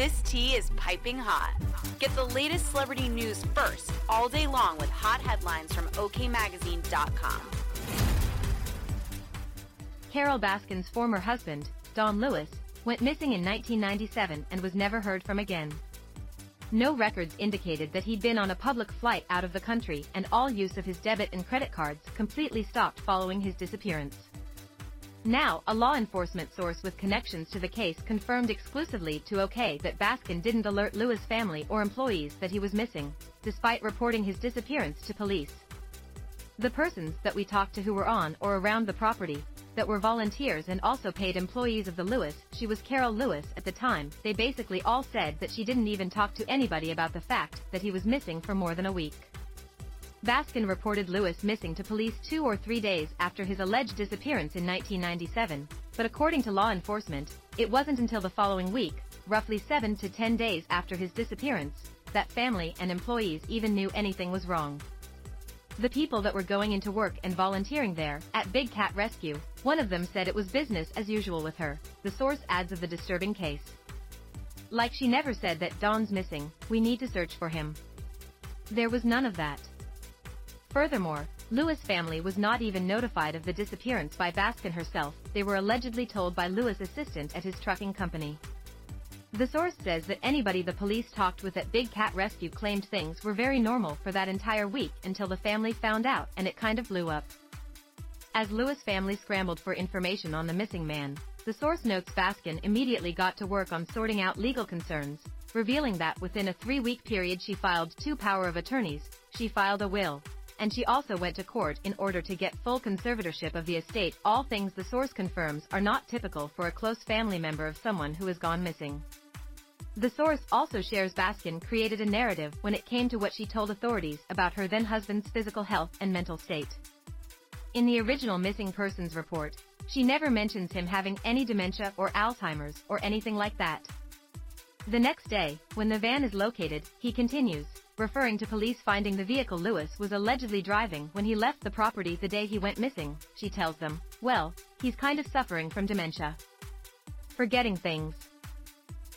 This tea is piping hot. Get the latest celebrity news first all day long with hot headlines from OKMagazine.com. Carole Baskin's former husband, Don Lewis, went missing in 1997 and was never heard from again. No records indicated that he'd been on a public flight out of the country and all use of his debit and credit cards completely stopped following his disappearance. Now, a law enforcement source with connections to the case confirmed exclusively to OK that Baskin didn't alert Lewis family or employees that he was missing, despite reporting his disappearance to police. The persons that we talked to who were on or around the property, that were volunteers and also paid employees of the Lewis, she was Carole Lewis at the time, they basically all said that she didn't even talk to anybody about the fact that he was missing for more than a week. Baskin reported Lewis missing to police two or three days after his alleged disappearance in 1997, but according to law enforcement, it wasn't until the following week, roughly seven to ten days after his disappearance, that family and employees even knew anything was wrong. The people that were going into work and volunteering there, at Big Cat Rescue, one of them said it was business as usual with her, the source adds of the disturbing case. Like she never said that Don's missing, we need to search for him. There was none of that. Furthermore, Lewis family was not even notified of the disappearance by Baskin herself, they were allegedly told by Lewis' assistant at his trucking company. The source says that anybody the police talked with at Big Cat Rescue claimed things were very normal for that entire week until the family found out and it kind of blew up. As Lewis family scrambled for information on the missing man, the source notes Baskin immediately got to work on sorting out legal concerns, revealing that within a three-week period she filed two power of attorneys, she filed a will, and she also went to court in order to get full conservatorship of the estate, all things the source confirms are not typical for a close family member of someone who has gone missing. The source also shares Baskin created a narrative when it came to what she told authorities about her then husband's physical health and mental state. In the original missing persons report, she never mentions him having any dementia or Alzheimer's or anything like that. The next day, when the van is located, he continues, referring to police finding the vehicle Lewis was allegedly driving when he left the property the day he went missing, she tells them, well, he's kind of suffering from dementia. Forgetting things.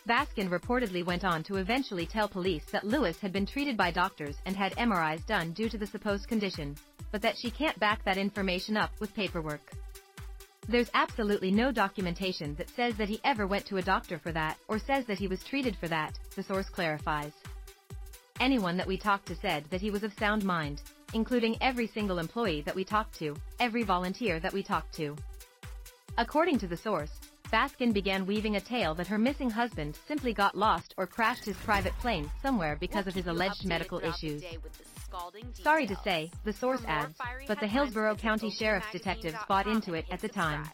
Baskin reportedly went on to eventually tell police that Lewis had been treated by doctors and had MRIs done due to the supposed condition, but that she can't back that information up with paperwork. There's absolutely no documentation that says that he ever went to a doctor for that or says that he was treated for that, the source clarifies. Anyone that we talked to said that he was of sound mind, including every single employee that we talked to, every volunteer that we talked to. According to the source, Baskin began weaving a tale that her missing husband simply got lost or crashed his private plane somewhere because of his alleged medical issues. Sorry to say, the source adds, but the Hillsborough County Sheriff's detectives bought into it at the time.